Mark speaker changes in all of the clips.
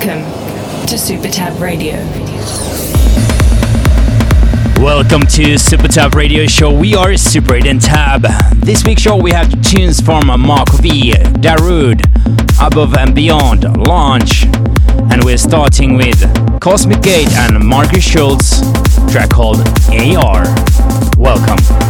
Speaker 1: Welcome to SuperTab Radio.
Speaker 2: Welcome to SuperTab Radio Show. We are Super 8 and Tab. This week's show we have tunes from Marco V, Darude, Above and Beyond, Lange, and we're starting with Cosmic Gate and Markus Schulz, track called AR. Welcome.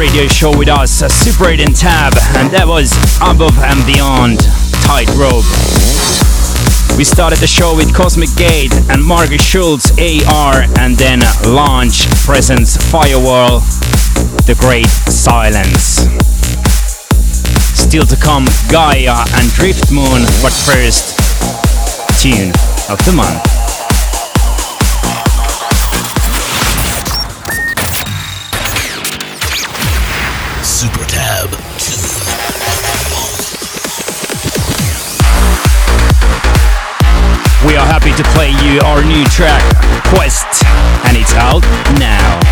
Speaker 2: radio show with us, Super 8 and Tab, and that was Above and Beyond Tightrope. We started the show with Cosmic Gate and Markus Schulz AR, and then Lange Presents, Firewall, The Great Silence. Still to come, Gaia and Driftmoon, but first, tune of the month. Happy to play you our new track, Quest, and it's out now.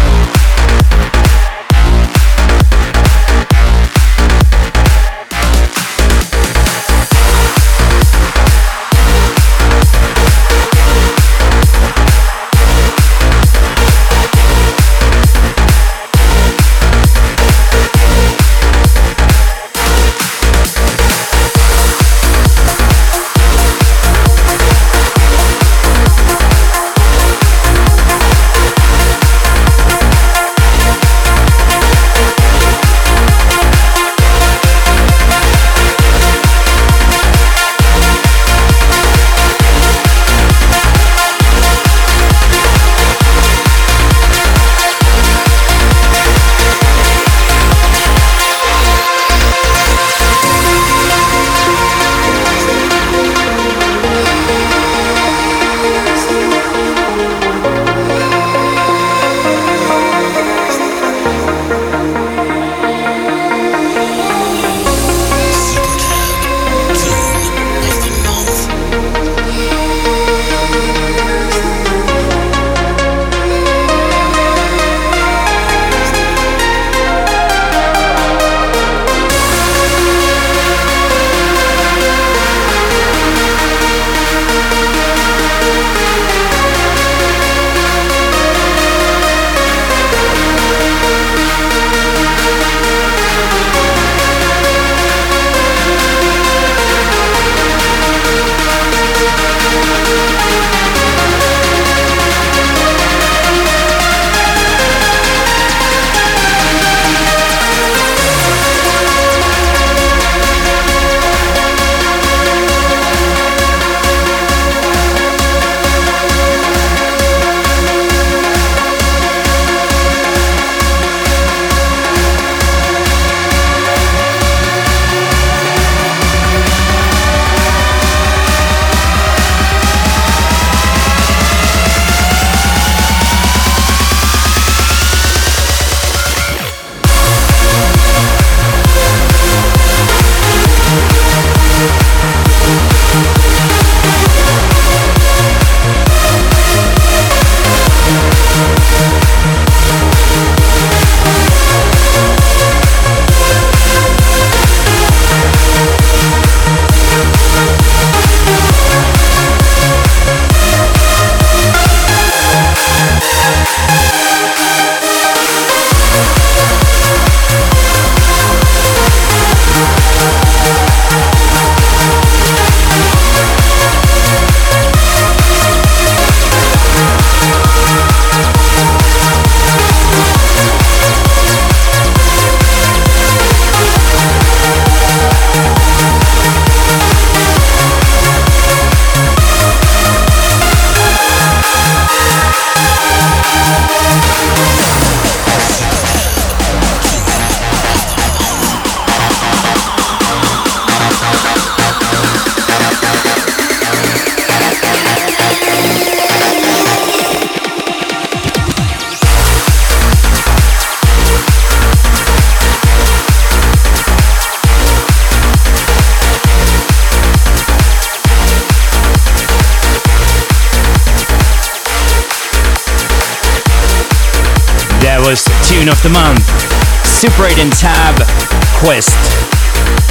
Speaker 3: Quest.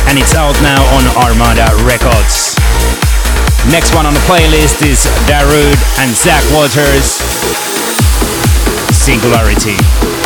Speaker 3: And it's out now on Armada Records. Next one on the playlist is Darude and Zac Waters. Singularity.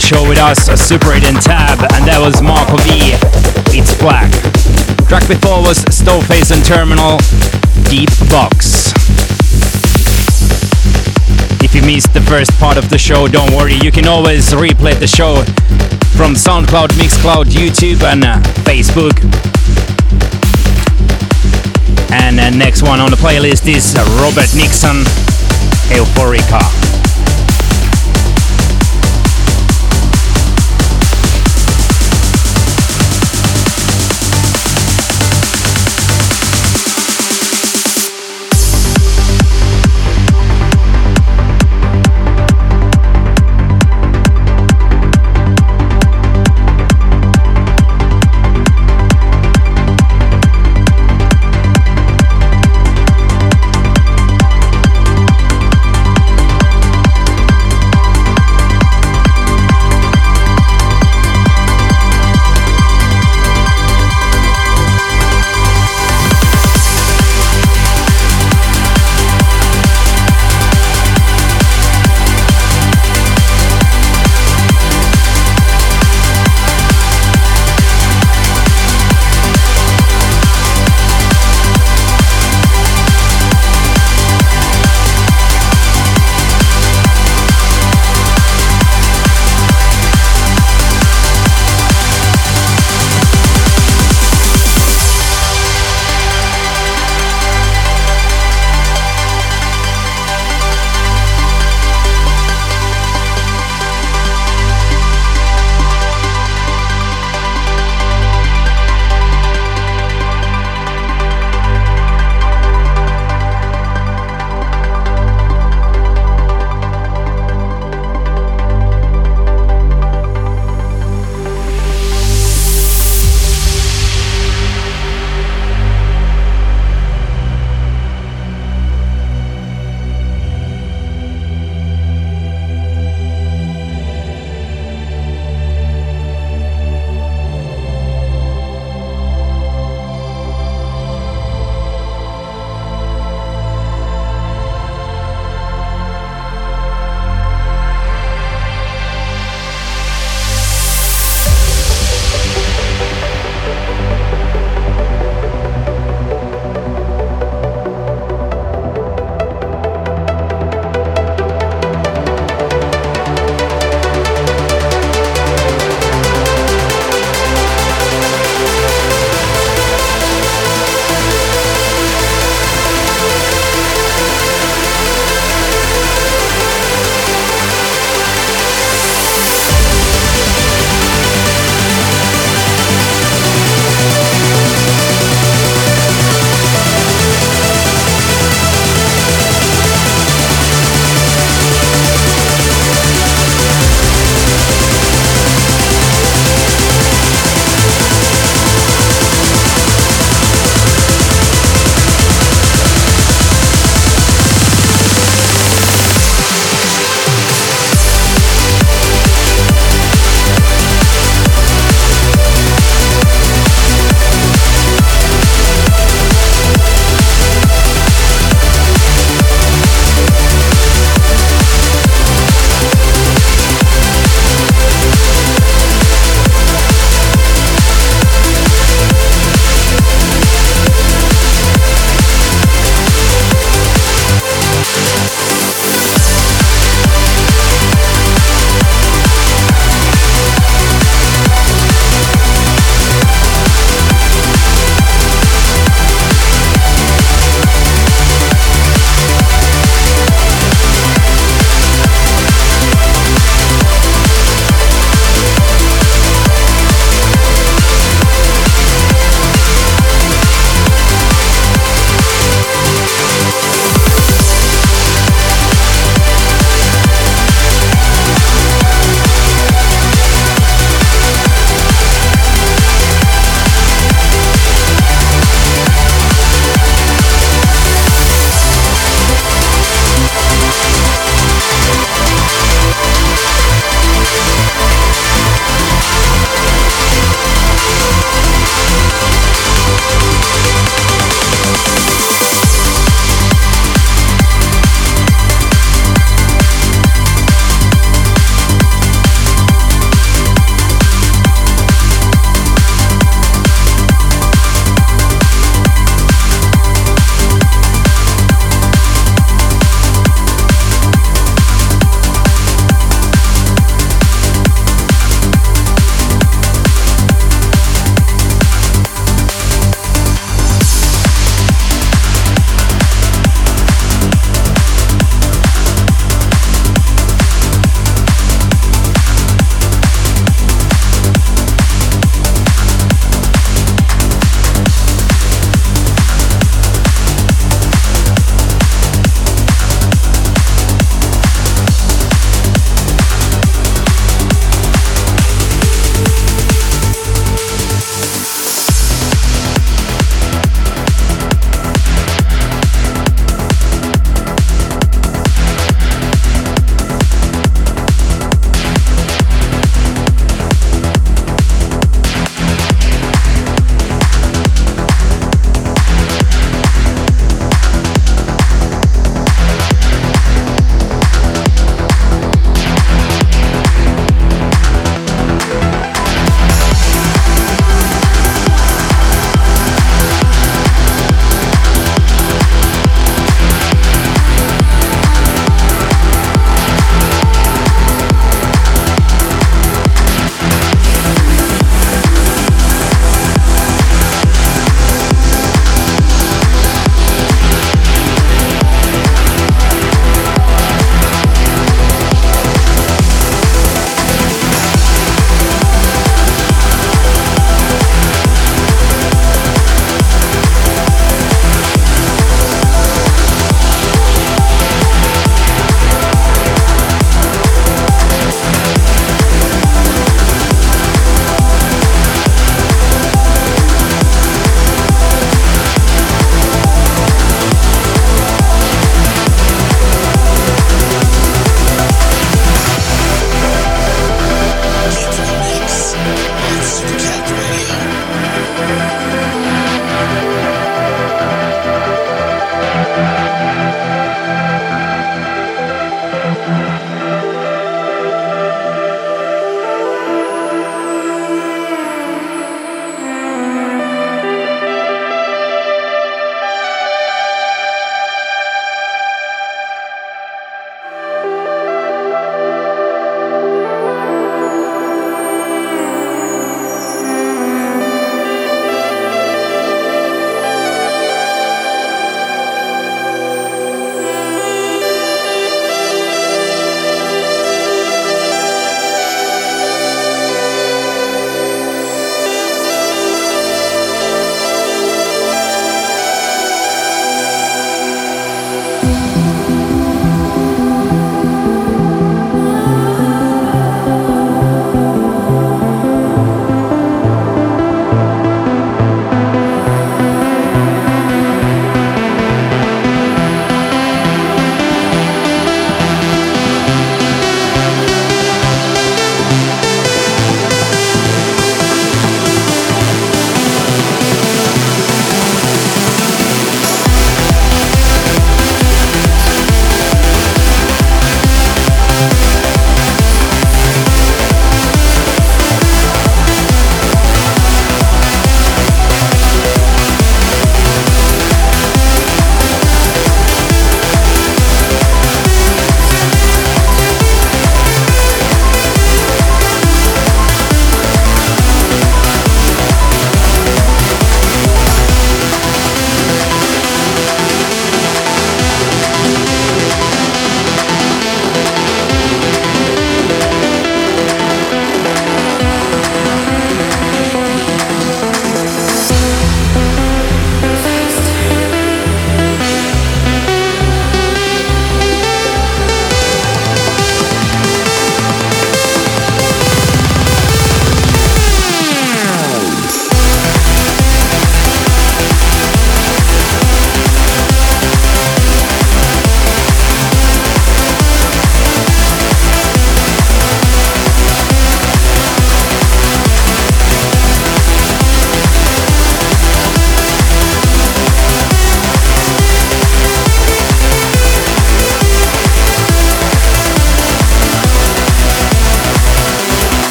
Speaker 2: Show with us, a Super 8 and Tab, and that was Marco V. It's Black. Track before was Stoneface and Terminal, Deep Box. If you missed the first part of the show, don't worry, you can always replay the show from SoundCloud, Mixcloud, YouTube, and uh, Facebook. And uh, next one on the playlist is Robert Nickson, Euphorica.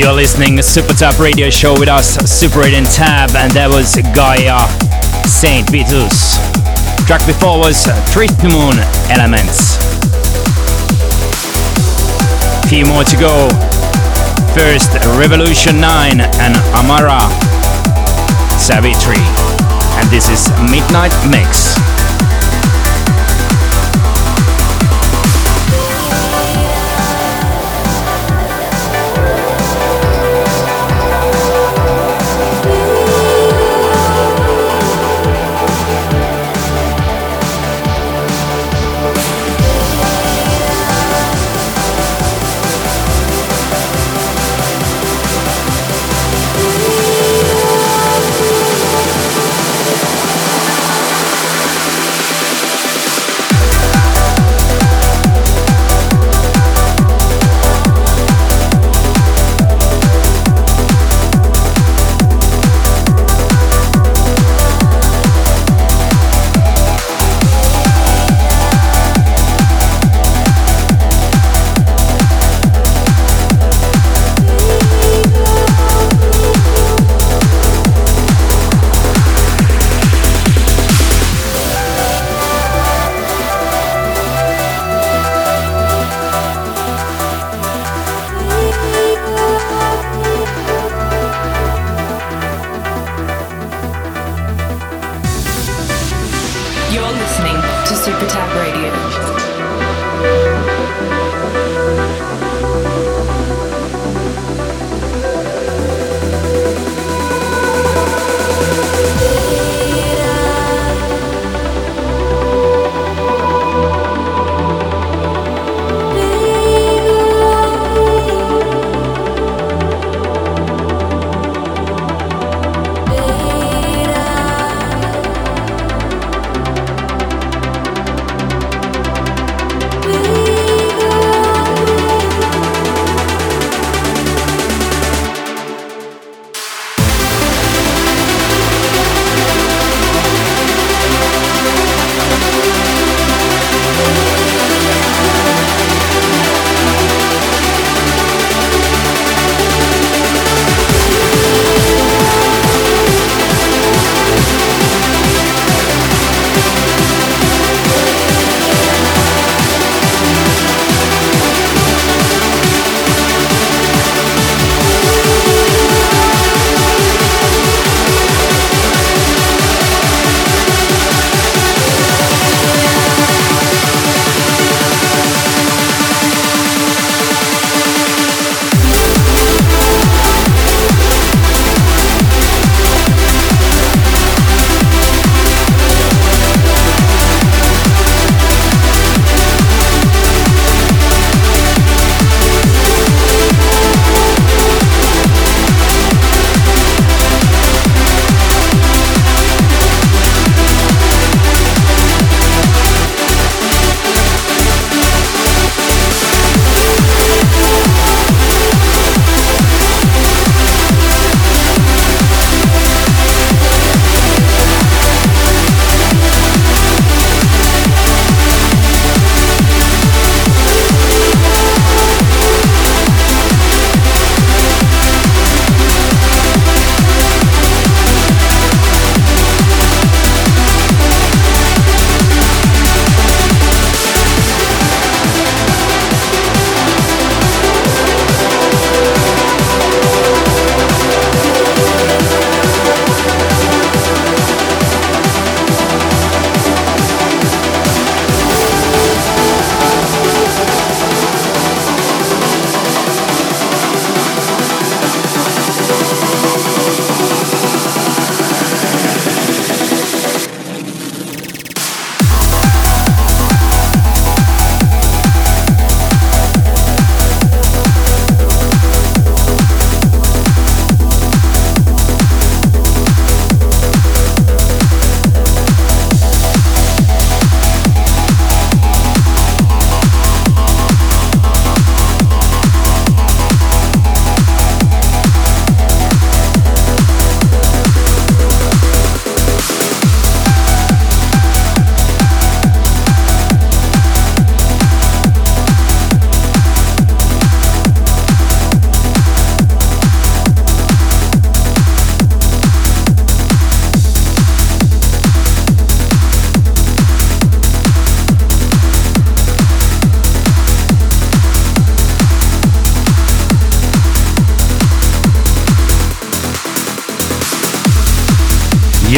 Speaker 2: You're listening to SuperTab Radio Show with us, Super 8 and Tab, and that was Gaia Saint Vitus. Track before was Moon Elements. Few more to go. First, Revolution 9 and Amara Savitri. And this is Midnight Mix.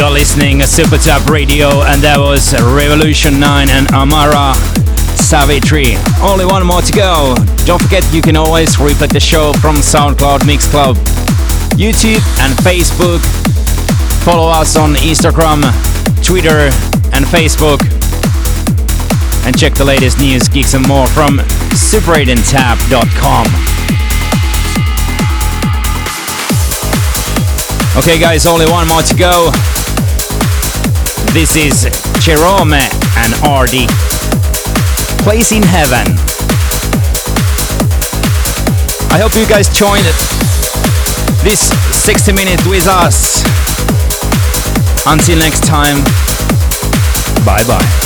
Speaker 2: You're listening to SuperTab Radio, and that was Revolution 9 and Amara Savitri. Only one more to go. Don't forget you can always replay the show from SoundCloud, Mixcloud, YouTube, and Facebook. Follow us on Instagram, Twitter, and Facebook. And check the latest news, geeks, and more from super8andtab.com. Okay, guys, only one more to go. This is Gerome and RD. Place in Heaven. I hope you guys joined this 60 minutes with us. Until next time, bye bye.